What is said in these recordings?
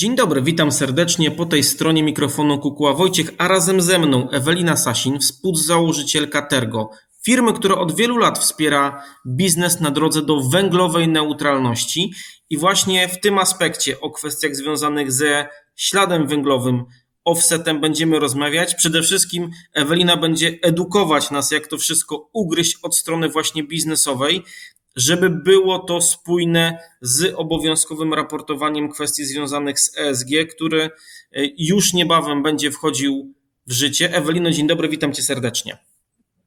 Dzień dobry, witam serdecznie. Po tej stronie mikrofonu Kukuła Wojciech, a razem ze mną Ewelina Sasin, współzałożycielka Tergo, firmy, która od wielu lat wspiera biznes na drodze do węglowej neutralności. I właśnie w tym aspekcie o kwestiach związanych ze śladem węglowym, offsetem będziemy rozmawiać. Przede wszystkim Ewelina będzie edukować nas, jak to wszystko ugryźć od strony właśnie biznesowej żeby było to spójne z obowiązkowym raportowaniem kwestii związanych z ESG, który e, już niebawem będzie wchodził w życie. Ewelino, dzień dobry, witam Cię serdecznie.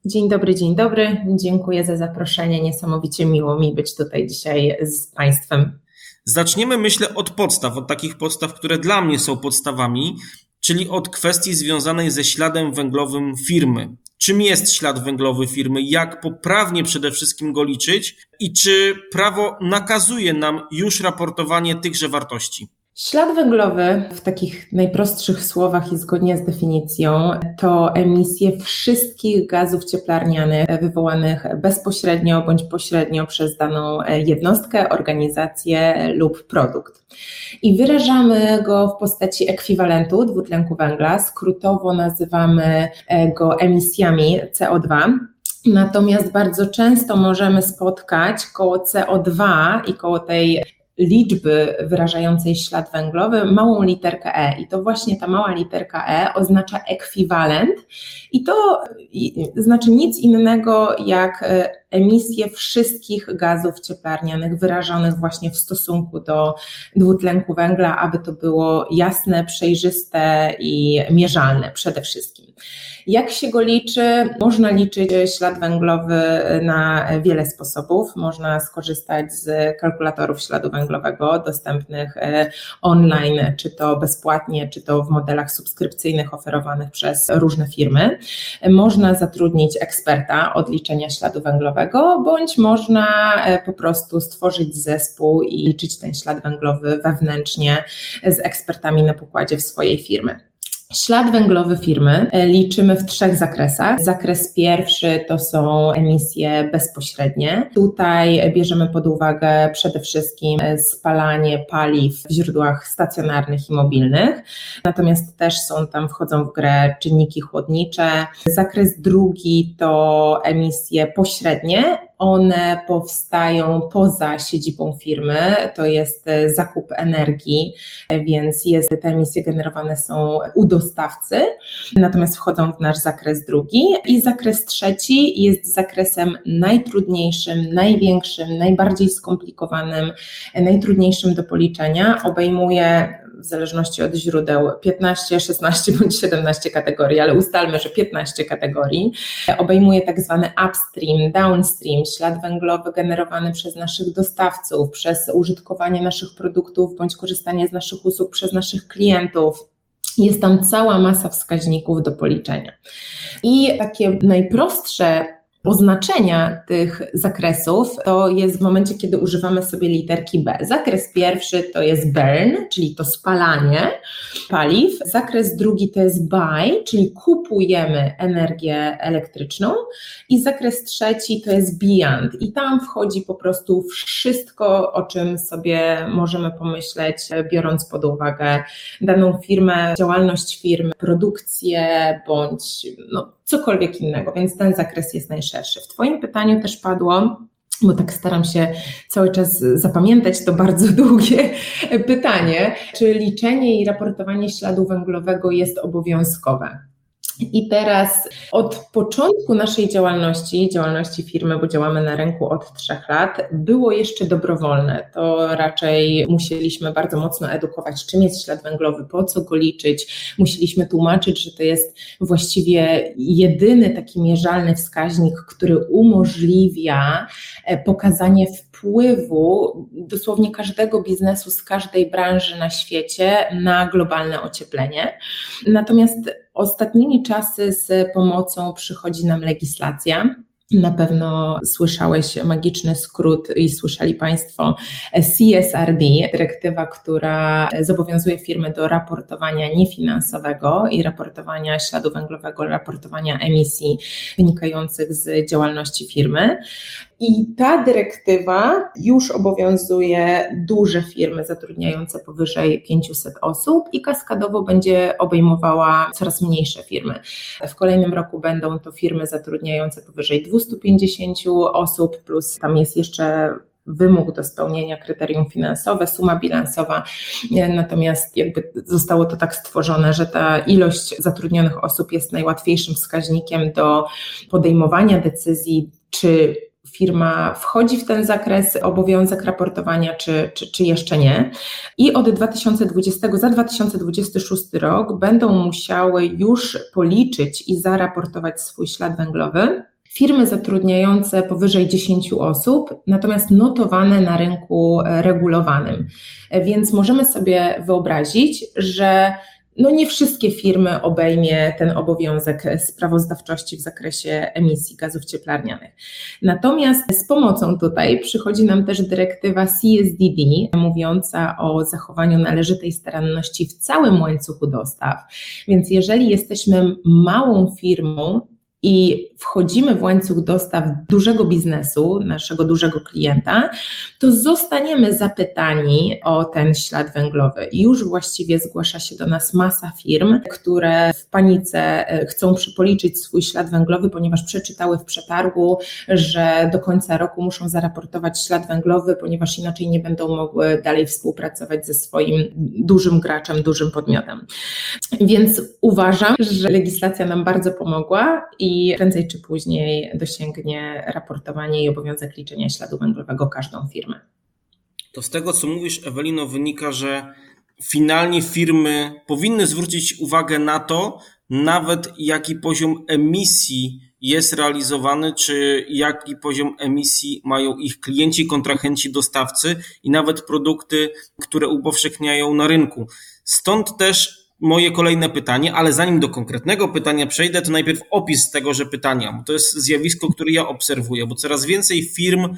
Dzień dobry, dzień dobry. Dziękuję za zaproszenie. Niesamowicie miło mi być tutaj dzisiaj z Państwem. Zaczniemy, myślę, od podstaw, od takich podstaw, które dla mnie są podstawami, czyli od kwestii związanej ze śladem węglowym firmy. Czym jest ślad węglowy firmy? Jak poprawnie przede wszystkim go liczyć? I czy prawo nakazuje nam już raportowanie tychże wartości? Ślad węglowy, w takich najprostszych słowach i zgodnie z definicją, to emisje wszystkich gazów cieplarnianych wywołanych bezpośrednio bądź pośrednio przez daną jednostkę, organizację lub produkt. I wyrażamy go w postaci ekwiwalentu dwutlenku węgla, skrótowo nazywamy go emisjami CO2. Natomiast bardzo często możemy spotkać koło CO2 i koło tej liczby wyrażającej ślad węglowy małą literkę E. I to właśnie ta mała literka E oznacza ekwiwalent i to znaczy nic innego jak e, emisję wszystkich gazów cieplarnianych wyrażonych właśnie w stosunku do dwutlenku węgla, aby to było jasne, przejrzyste i mierzalne przede wszystkim. Jak się go liczy? Można liczyć ślad węglowy na wiele sposobów. Można skorzystać z kalkulatorów śladu węglowego dostępnych e, online, czy to bezpłatnie, czy to w modelach subskrypcyjnych oferowanych przez różne firmy. Można zatrudnić eksperta od liczenia śladu węglowego, bądź można e, po prostu stworzyć zespół i liczyć ten ślad węglowy wewnętrznie z ekspertami na pokładzie w swojej firmy. Ślad węglowy firmy e, liczymy w trzech zakresach. Zakres pierwszy to są emisje bezpośrednie. Tutaj bierzemy pod uwagę przede wszystkim spalanie paliw w źródłach stacjonarnych i mobilnych. Natomiast też są tam, wchodzą w grę czynniki chłodnicze. Zakres drugi to emisje pośrednie one powstają poza siedzibą firmy, to jest e, zakup energii, e, więc jest, te emisje generowane są u dostawcy, natomiast wchodzą w nasz zakres drugi i zakres trzeci jest zakresem najtrudniejszym, największym, najbardziej skomplikowanym, e, najtrudniejszym do policzenia, obejmuje w zależności od źródeł 15, 16 bądź 17 kategorii, ale ustalmy, że 15 kategorii. Obejmuje tak zwany upstream, downstream, ślad węglowy generowany przez naszych dostawców, przez użytkowanie naszych produktów bądź korzystanie z naszych usług przez naszych klientów. Jest tam cała masa wskaźników do policzenia. I takie najprostsze oznaczenia tych zakresów to jest w momencie, kiedy używamy sobie literki B. Zakres pierwszy to jest burn, czyli to spalanie paliw. Zakres drugi to jest buy, czyli kupujemy energię elektryczną. I zakres trzeci to jest beyond. I tam wchodzi po prostu wszystko, o czym sobie możemy pomyśleć, biorąc pod uwagę daną firmę, działalność firmy, produkcję bądź no, cokolwiek innego, więc ten zakres jest najszerszy. W Twoim pytaniu też padło, bo tak staram się cały czas zapamiętać to bardzo długie pytanie, czy liczenie i raportowanie śladu węglowego jest obowiązkowe? I teraz od początku naszej działalności, działalności firmy, bo działamy na rynku od trzech lat, było jeszcze dobrowolne. To raczej musieliśmy bardzo mocno edukować, czym jest ślad węglowy, po co go liczyć. Musieliśmy tłumaczyć, że to jest właściwie jedyny taki mierzalny wskaźnik, który umożliwia e, pokazanie wpływu dosłownie każdego biznesu z każdej branży na świecie na globalne ocieplenie. Natomiast ostatnimi czasy z pomocą przychodzi nam legislacja. Na pewno słyszałeś magiczny skrót i słyszeli Państwo CSRD, dyrektywa, która zobowiązuje firmy do raportowania niefinansowego i raportowania śladu węglowego, raportowania emisji wynikających z działalności firmy. I ta dyrektywa już obowiązuje duże firmy zatrudniające powyżej 500 osób i kaskadowo będzie obejmowała coraz mniejsze firmy. W kolejnym roku będą to firmy zatrudniające powyżej 250 osób, plus tam jest jeszcze wymóg do spełnienia kryterium finansowe, suma bilansowa, natomiast jakby zostało to tak stworzone, że ta ilość zatrudnionych osób jest najłatwiejszym wskaźnikiem do podejmowania decyzji, czy firma wchodzi w ten zakres obowiązek raportowania, czy, czy, czy jeszcze nie. I od 2020, za 2026 rok będą musiały już policzyć i zaraportować swój ślad węglowy firmy zatrudniające powyżej 10 osób, natomiast notowane na rynku regulowanym. Więc możemy sobie wyobrazić, że no nie wszystkie firmy obejmie ten obowiązek sprawozdawczości w zakresie emisji gazów cieplarnianych. Natomiast z pomocą tutaj przychodzi nam też dyrektywa CSDD, mówiąca o zachowaniu należytej staranności w całym łańcuchu dostaw. Więc jeżeli jesteśmy małą firmą, i wchodzimy w łańcuch dostaw dużego biznesu, naszego dużego klienta, to zostaniemy zapytani o ten ślad węglowy. I już właściwie zgłasza się do nas masa firm, które w panice e, chcą przypoliczyć swój ślad węglowy, ponieważ przeczytały w przetargu, że do końca roku muszą zaraportować ślad węglowy, ponieważ inaczej nie będą mogły dalej współpracować ze swoim dużym graczem, dużym podmiotem. Więc uważam, że legislacja nam bardzo pomogła i i prędzej czy później dosięgnie raportowanie i obowiązek liczenia śladu węglowego każdą firmę. To z tego, co mówisz, Ewelino, wynika, że finalnie firmy powinny zwrócić uwagę na to, nawet jaki poziom emisji jest realizowany, czy jaki poziom emisji mają ich klienci, kontrahenci, dostawcy i nawet produkty, które upowszechniają na rynku. Stąd też moje kolejne pytanie, ale zanim do konkretnego pytania przejdę, to najpierw opis tegoże pytania, to jest zjawisko, które ja obserwuję, bo coraz więcej firm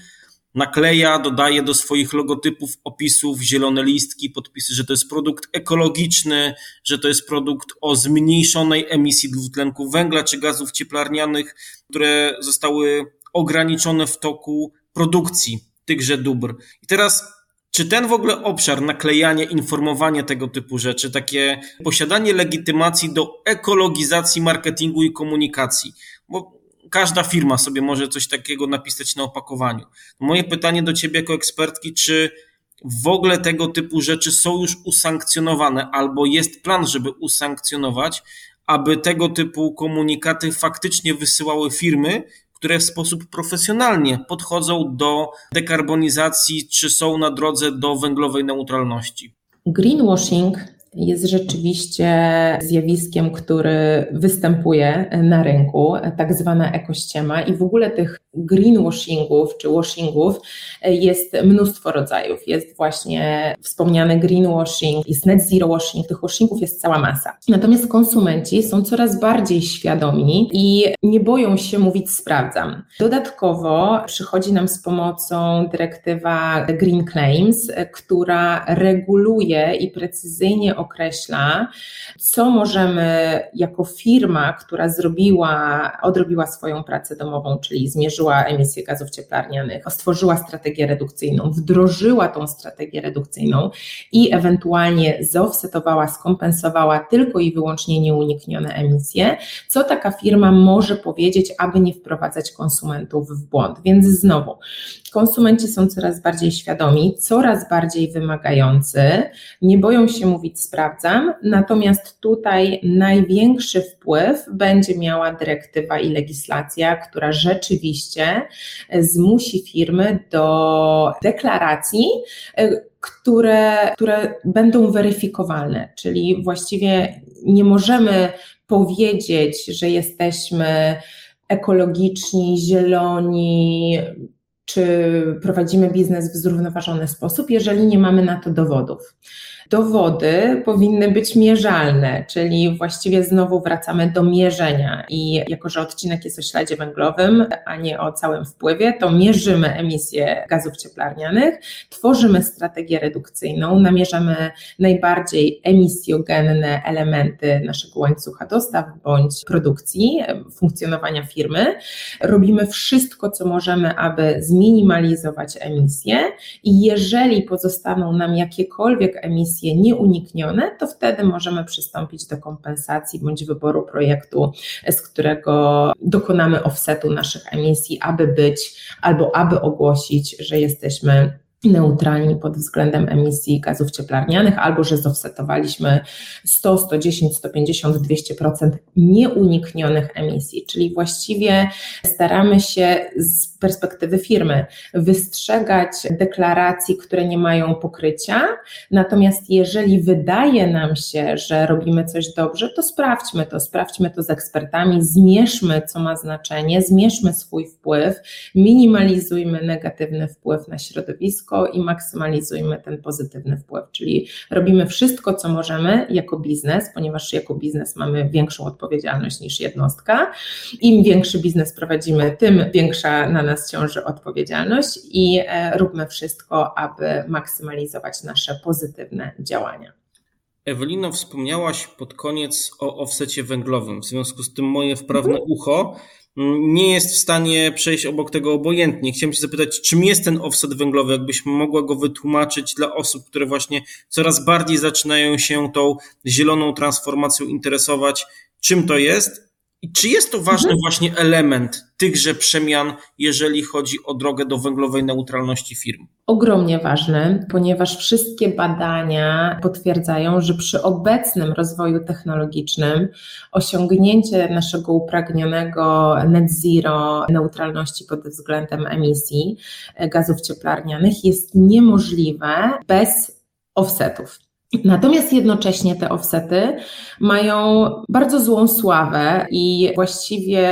nakleja, dodaje do swoich logotypów, opisów zielone listki, podpisy, że to jest produkt ekologiczny, że to jest produkt o zmniejszonej emisji dwutlenku węgla czy gazów cieplarnianych, które zostały ograniczone w toku produkcji tychże dóbr. I teraz czy ten w ogóle obszar naklejania, informowania tego typu rzeczy, takie posiadanie legitymacji do ekologizacji marketingu i komunikacji, bo każda firma sobie może coś takiego napisać na opakowaniu. Moje pytanie do Ciebie jako ekspertki, czy w ogóle tego typu rzeczy są już usankcjonowane, albo jest plan, żeby usankcjonować, aby tego typu komunikaty faktycznie wysyłały firmy, które w sposób profesjonalnie podchodzą do dekarbonizacji, czy są na drodze do węglowej neutralności. Greenwashing jest rzeczywiście zjawiskiem, który występuje na rynku, tak zwana ekościema i w ogóle tych greenwashingów czy washingów jest mnóstwo rodzajów. Jest właśnie wspomniany greenwashing, jest net zero washing, tych washingów jest cała masa. Natomiast konsumenci są coraz bardziej świadomi i nie boją się mówić sprawdzam. Dodatkowo przychodzi nam z pomocą dyrektywa Green Claims, która reguluje i precyzyjnie określa, co możemy jako firma, która zrobiła, odrobiła swoją pracę domową, czyli zmierzyła emisję gazów cieplarnianych, stworzyła strategię redukcyjną, wdrożyła tą strategię redukcyjną i ewentualnie zoffsetowała, skompensowała tylko i wyłącznie nieuniknione emisje, co taka firma może powiedzieć, aby nie wprowadzać konsumentów w błąd. Więc znowu, konsumenci są coraz bardziej świadomi, coraz bardziej wymagający, nie boją się mówić sprawdzam, natomiast tutaj największy wpływ będzie miała dyrektywa i legislacja, która rzeczywiście zmusi firmy do deklaracji, które, które będą weryfikowalne, czyli właściwie nie możemy powiedzieć, że jesteśmy ekologiczni, zieloni, czy prowadzimy biznes w zrównoważony sposób, jeżeli nie mamy na to dowodów. Dowody powinny być mierzalne, czyli właściwie znowu wracamy do mierzenia i jako, że odcinek jest o śladzie węglowym, a nie o całym wpływie, to mierzymy emisję gazów cieplarnianych, tworzymy strategię redukcyjną, namierzamy najbardziej emisjogenne elementy naszego łańcucha dostaw bądź produkcji, funkcjonowania firmy. Robimy wszystko, co możemy, aby zminimalizować emisje i jeżeli pozostaną nam jakiekolwiek emisje nieuniknione, to wtedy możemy przystąpić do kompensacji bądź wyboru projektu, z którego dokonamy offsetu naszych emisji, aby być albo aby ogłosić, że jesteśmy neutralni pod względem emisji gazów cieplarnianych, albo że zofsetowaliśmy 100, 110, 150, 200% nieuniknionych emisji, czyli właściwie staramy się z perspektywy firmy wystrzegać deklaracji, które nie mają pokrycia, natomiast jeżeli wydaje nam się, że robimy coś dobrze, to sprawdźmy to, sprawdźmy to z ekspertami, zmierzmy, co ma znaczenie, zmierzmy swój wpływ, minimalizujmy negatywny wpływ na środowisko, i maksymalizujmy ten pozytywny wpływ. Czyli robimy wszystko, co możemy jako biznes, ponieważ jako biznes mamy większą odpowiedzialność niż jednostka. Im większy biznes prowadzimy, tym większa na nas ciąży odpowiedzialność i e, róbmy wszystko, aby maksymalizować nasze pozytywne działania. Ewelino, wspomniałaś pod koniec o offsecie węglowym. W związku z tym moje wprawne mhm. ucho nie jest w stanie przejść obok tego obojętnie. Chciałem się zapytać, czym jest ten offset węglowy, jakbyś mogła go wytłumaczyć dla osób, które właśnie coraz bardziej zaczynają się tą zieloną transformacją interesować, czym to jest i czy jest to ważny mhm. właśnie element tychże przemian, jeżeli chodzi o drogę do węglowej neutralności firm? Ogromnie ważny, ponieważ wszystkie badania potwierdzają, że przy obecnym rozwoju technologicznym osiągnięcie naszego upragnionego net zero neutralności pod względem emisji gazów cieplarnianych jest niemożliwe bez offsetów. Natomiast jednocześnie te offsety mają bardzo złą sławę i właściwie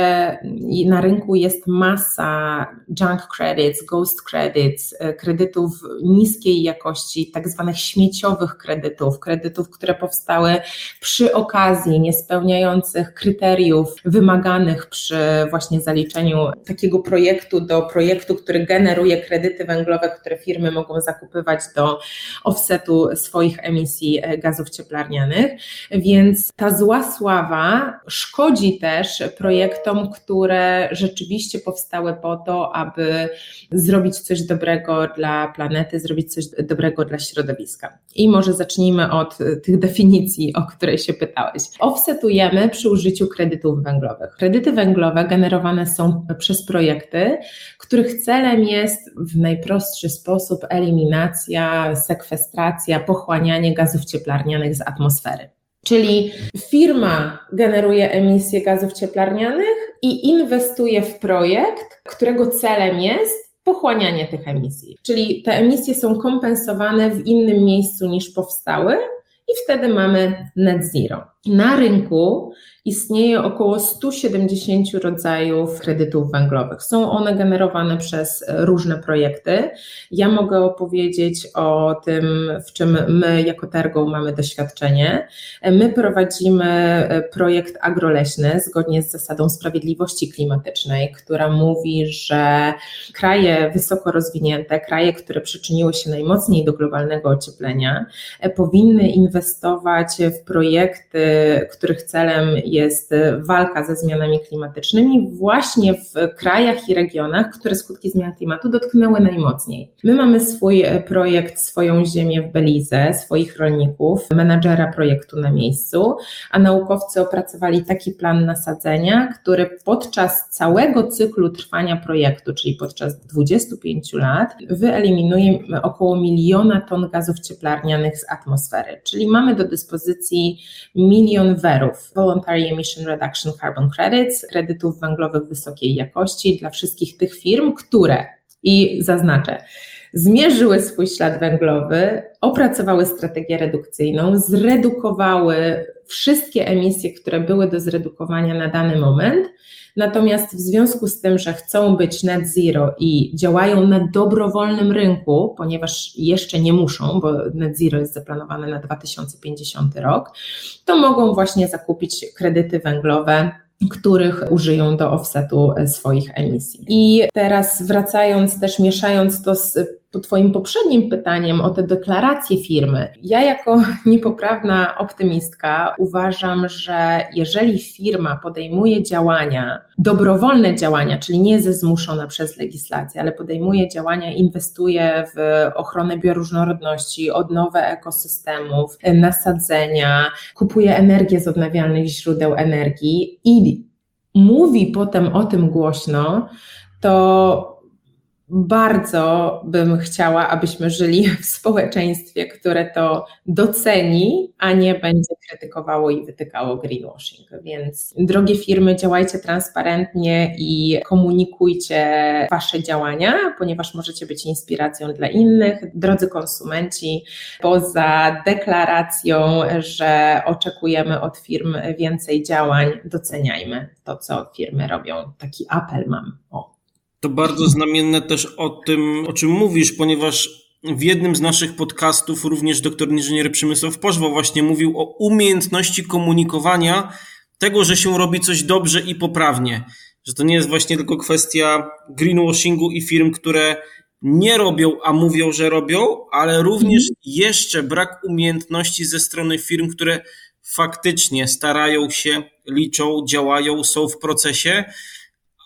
na rynku jest masa junk credits, ghost credits, e, kredytów niskiej jakości, tak zwanych śmieciowych kredytów, kredytów, które powstały przy okazji niespełniających kryteriów wymaganych przy właśnie zaliczeniu takiego projektu do projektu, który generuje kredyty węglowe, które firmy mogą zakupywać do offsetu swoich emisji emisji e, gazów cieplarnianych, więc ta zła sława szkodzi też projektom, które rzeczywiście powstały po to, aby zrobić coś dobrego dla planety, zrobić coś dobrego dla środowiska. I może zacznijmy od e, tych definicji, o której się pytałeś. Offsetujemy przy użyciu kredytów węglowych. Kredyty węglowe generowane są przez projekty, których celem jest w najprostszy sposób eliminacja, sekwestracja, pochłanianie gazów cieplarnianych z atmosfery. Czyli firma generuje emisję gazów cieplarnianych i inwestuje w projekt, którego celem jest pochłanianie tych emisji. Czyli te emisje są kompensowane w innym miejscu niż powstały i wtedy mamy net zero. Na rynku istnieje około 170 rodzajów kredytów węglowych. Są one generowane przez różne projekty. Ja mogę opowiedzieć o tym, w czym my jako Tergo mamy doświadczenie. My prowadzimy projekt agroleśny zgodnie z zasadą sprawiedliwości klimatycznej, która mówi, że kraje wysoko rozwinięte, kraje, które przyczyniły się najmocniej do globalnego ocieplenia, powinny inwestować w projekty, których celem jest walka ze zmianami klimatycznymi właśnie w krajach i regionach, które skutki zmian klimatu dotknęły najmocniej. My mamy swój projekt, swoją ziemię w Belize, swoich rolników, menadżera projektu na miejscu, a naukowcy opracowali taki plan nasadzenia, który podczas całego cyklu trwania projektu, czyli podczas 25 lat, wyeliminuje około miliona ton gazów cieplarnianych z atmosfery. Czyli mamy do dyspozycji milion werów, Voluntary Emission Reduction Carbon Credits, kredytów węglowych wysokiej jakości dla wszystkich tych firm, które, i zaznaczę, zmierzyły swój ślad węglowy, opracowały strategię redukcyjną, zredukowały wszystkie emisje, które były do zredukowania na dany moment Natomiast w związku z tym, że chcą być net zero i działają na dobrowolnym rynku, ponieważ jeszcze nie muszą, bo net zero jest zaplanowane na 2050 rok, to mogą właśnie zakupić kredyty węglowe których użyją do offsetu swoich emisji. I teraz wracając też, mieszając to z to Twoim poprzednim pytaniem o te deklaracje firmy. Ja, jako niepoprawna optymistka, uważam, że jeżeli firma podejmuje działania, dobrowolne działania, czyli nie ze zmuszone przez legislację, ale podejmuje działania, inwestuje w ochronę bioróżnorodności, odnowę ekosystemów, nasadzenia, kupuje energię z odnawialnych źródeł energii i mówi potem o tym głośno, to bardzo bym chciała, abyśmy żyli w społeczeństwie, które to doceni, a nie będzie krytykowało i wytykało greenwashing. Więc drogie firmy, działajcie transparentnie i komunikujcie Wasze działania, ponieważ możecie być inspiracją dla innych. Drodzy konsumenci, poza deklaracją, że oczekujemy od firm więcej działań, doceniajmy to, co firmy robią. Taki apel mam. O. To bardzo znamienne też o tym, o czym mówisz, ponieważ w jednym z naszych podcastów również doktor inżynier Przemysław Pożwo właśnie mówił o umiejętności komunikowania tego, że się robi coś dobrze i poprawnie. Że to nie jest właśnie tylko kwestia greenwashingu i firm, które nie robią, a mówią, że robią, ale również jeszcze brak umiejętności ze strony firm, które faktycznie starają się, liczą, działają, są w procesie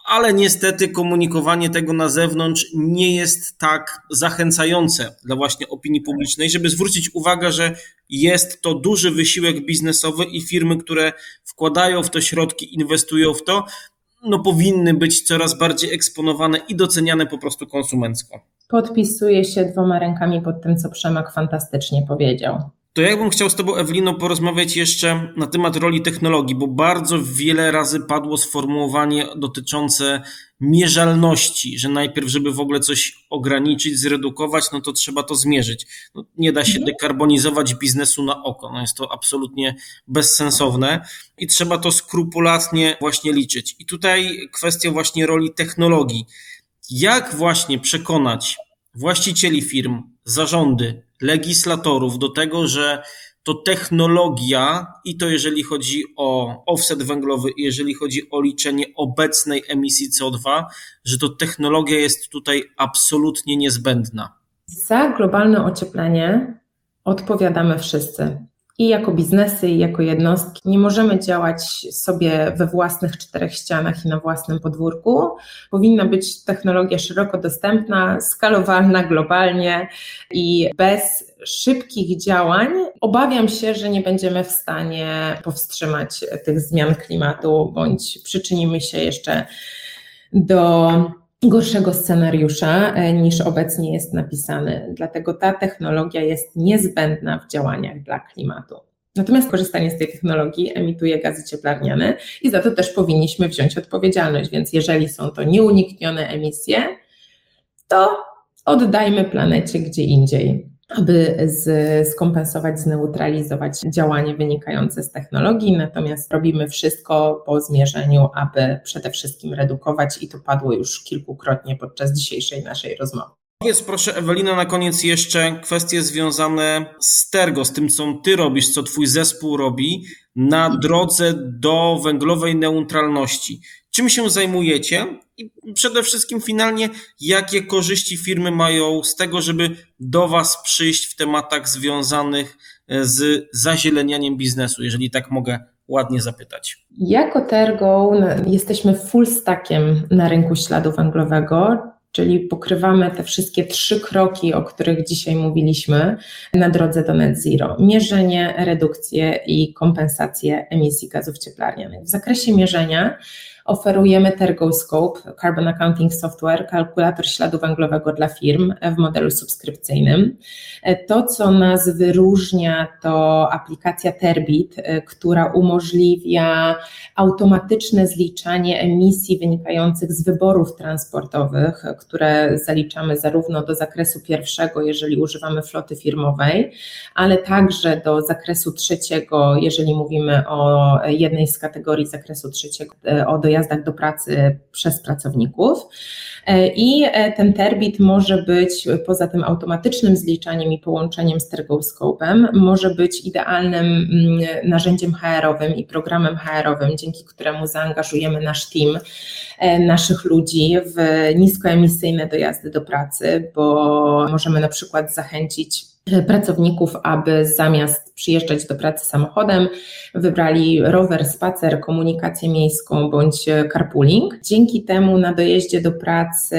ale niestety komunikowanie tego na zewnątrz nie jest tak zachęcające dla właśnie opinii publicznej, żeby zwrócić uwagę, że jest to duży wysiłek biznesowy i firmy, które wkładają w to środki, inwestują w to, no powinny być coraz bardziej eksponowane i doceniane po prostu konsumencko. Podpisuję się dwoma rękami pod tym, co Przemek fantastycznie powiedział. To ja bym chciał z Tobą, Ewelino, porozmawiać jeszcze na temat roli technologii, bo bardzo wiele razy padło sformułowanie dotyczące mierzalności, że najpierw, żeby w ogóle coś ograniczyć, zredukować, no to trzeba to zmierzyć. No, nie da się mhm. dekarbonizować biznesu na oko, no jest to absolutnie bezsensowne i trzeba to skrupulatnie właśnie liczyć. I tutaj kwestia właśnie roli technologii. Jak właśnie przekonać właścicieli firm, zarządy, legislatorów do tego, że to technologia, i to jeżeli chodzi o offset węglowy, jeżeli chodzi o liczenie obecnej emisji CO2, że to technologia jest tutaj absolutnie niezbędna. Za globalne ocieplenie odpowiadamy wszyscy i jako biznesy, i jako jednostki. Nie możemy działać sobie we własnych czterech ścianach i na własnym podwórku. Powinna być technologia szeroko dostępna, skalowalna globalnie i bez szybkich działań obawiam się, że nie będziemy w stanie powstrzymać tych zmian klimatu, bądź przyczynimy się jeszcze do gorszego scenariusza e, niż obecnie jest napisany. Dlatego ta technologia jest niezbędna w działaniach dla klimatu. Natomiast korzystanie z tej technologii emituje gazy cieplarniane i za to też powinniśmy wziąć odpowiedzialność. Więc jeżeli są to nieuniknione emisje, to oddajmy planecie gdzie indziej aby z, skompensować, zneutralizować działanie wynikające z technologii, natomiast robimy wszystko po zmierzeniu, aby przede wszystkim redukować i to padło już kilkukrotnie podczas dzisiejszej naszej rozmowy. Powiedz proszę Ewelina na koniec jeszcze kwestie związane z Tergo, z tym co ty robisz, co twój zespół robi na drodze do węglowej neutralności. Czym się zajmujecie i przede wszystkim finalnie, jakie korzyści firmy mają z tego, żeby do Was przyjść w tematach związanych e, z zazielenianiem biznesu, jeżeli tak mogę ładnie zapytać. Jako Tergo jesteśmy full stackiem na rynku śladu węglowego, czyli pokrywamy te wszystkie trzy kroki, o których dzisiaj mówiliśmy na drodze do net zero. Mierzenie, redukcję i kompensację emisji gazów cieplarnianych. W zakresie mierzenia oferujemy TergoScope, Carbon Accounting Software, kalkulator śladu węglowego dla firm w modelu subskrypcyjnym. To, co nas wyróżnia, to aplikacja Terbit, która umożliwia automatyczne zliczanie emisji wynikających z wyborów transportowych, które zaliczamy zarówno do zakresu pierwszego, jeżeli używamy floty firmowej, ale także do zakresu trzeciego, jeżeli mówimy o jednej z kategorii zakresu trzeciego, o dojazdach do pracy przez pracowników. I ten terbit może być poza tym automatycznym zliczaniem i połączeniem z TergoScope'em, może być idealnym mm, narzędziem HR-owym i programem HR-owym, dzięki któremu zaangażujemy nasz team, naszych ludzi w niskoemisyjne dojazdy do pracy, bo możemy na przykład zachęcić pracowników, aby zamiast przyjeżdżać do pracy samochodem, wybrali rower, spacer, komunikację miejską bądź carpooling. Dzięki temu na dojeździe do pracy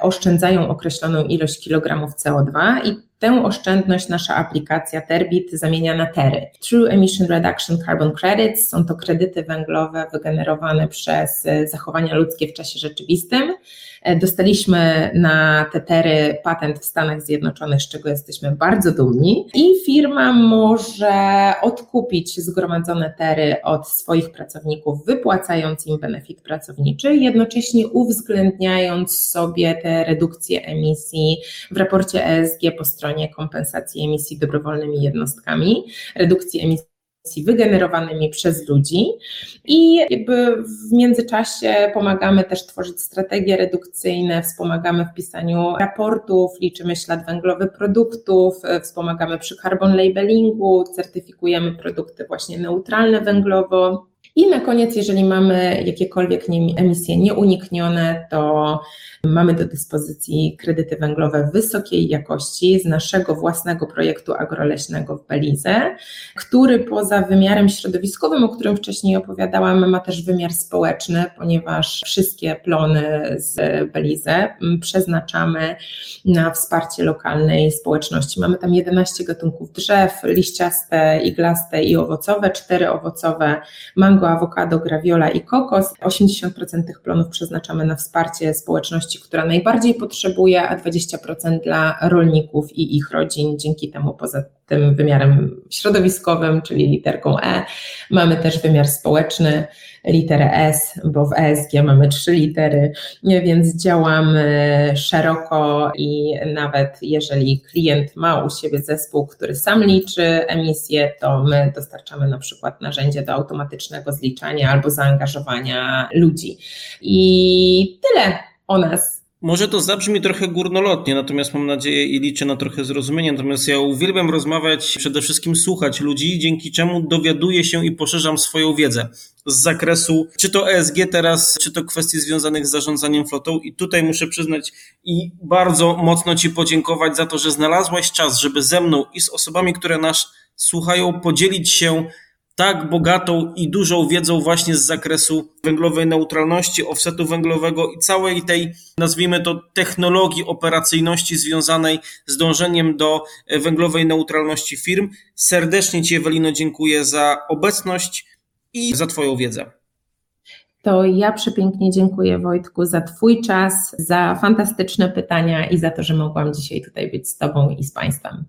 oszczędzają określoną ilość kilogramów CO2 i Tę oszczędność nasza aplikacja Terbit zamienia na Tery. True Emission Reduction Carbon Credits są to kredyty węglowe wygenerowane przez zachowania ludzkie w czasie rzeczywistym. Dostaliśmy na te tery patent w Stanach Zjednoczonych, z czego jesteśmy bardzo dumni i firma może odkupić zgromadzone tery od swoich pracowników, wypłacając im benefit pracowniczy, jednocześnie uwzględniając sobie te redukcje emisji w raporcie ESG po stronie stronie kompensacji emisji dobrowolnymi jednostkami, redukcji emisji wygenerowanymi przez ludzi i jakby w międzyczasie pomagamy też tworzyć strategie redukcyjne, wspomagamy w pisaniu raportów, liczymy ślad węglowy produktów, wspomagamy przy carbon labelingu, certyfikujemy produkty właśnie neutralne węglowo. I na koniec, jeżeli mamy jakiekolwiek emisje nieuniknione, to mamy do dyspozycji kredyty węglowe wysokiej jakości z naszego własnego projektu agroleśnego w Belize, który poza wymiarem środowiskowym, o którym wcześniej opowiadałam, ma też wymiar społeczny, ponieważ wszystkie plony z Belize przeznaczamy na wsparcie lokalnej społeczności. Mamy tam 11 gatunków drzew, liściaste, iglaste i owocowe, cztery owocowe, mango, awokado, graviola i kokos. 80% tych plonów przeznaczamy na wsparcie społeczności, która najbardziej potrzebuje, a 20% dla rolników i ich rodzin. Dzięki temu poza tym wymiarem środowiskowym, czyli literką E, mamy też wymiar społeczny, literę S, bo w ESG mamy trzy litery, więc działamy szeroko i nawet jeżeli klient ma u siebie zespół, który sam liczy emisje, to my dostarczamy na przykład narzędzie do automatycznego zliczania albo zaangażowania ludzi. I tyle o nas może to zabrzmi trochę górnolotnie, natomiast mam nadzieję i liczę na trochę zrozumienie. Natomiast ja uwielbiam rozmawiać, przede wszystkim słuchać ludzi, dzięki czemu dowiaduję się i poszerzam swoją wiedzę z zakresu, czy to ESG teraz, czy to kwestii związanych z zarządzaniem flotą. I tutaj muszę przyznać i bardzo mocno Ci podziękować za to, że znalazłaś czas, żeby ze mną i z osobami, które nas słuchają, podzielić się tak bogatą i dużą wiedzą właśnie z zakresu węglowej neutralności, offsetu węglowego i całej tej, nazwijmy to, technologii operacyjności związanej z dążeniem do węglowej neutralności firm. Serdecznie Ci, Ewelino, dziękuję za obecność i za Twoją wiedzę. To ja przepięknie dziękuję Wojtku za Twój czas, za fantastyczne pytania i za to, że mogłam dzisiaj tutaj być z Tobą i z Państwem.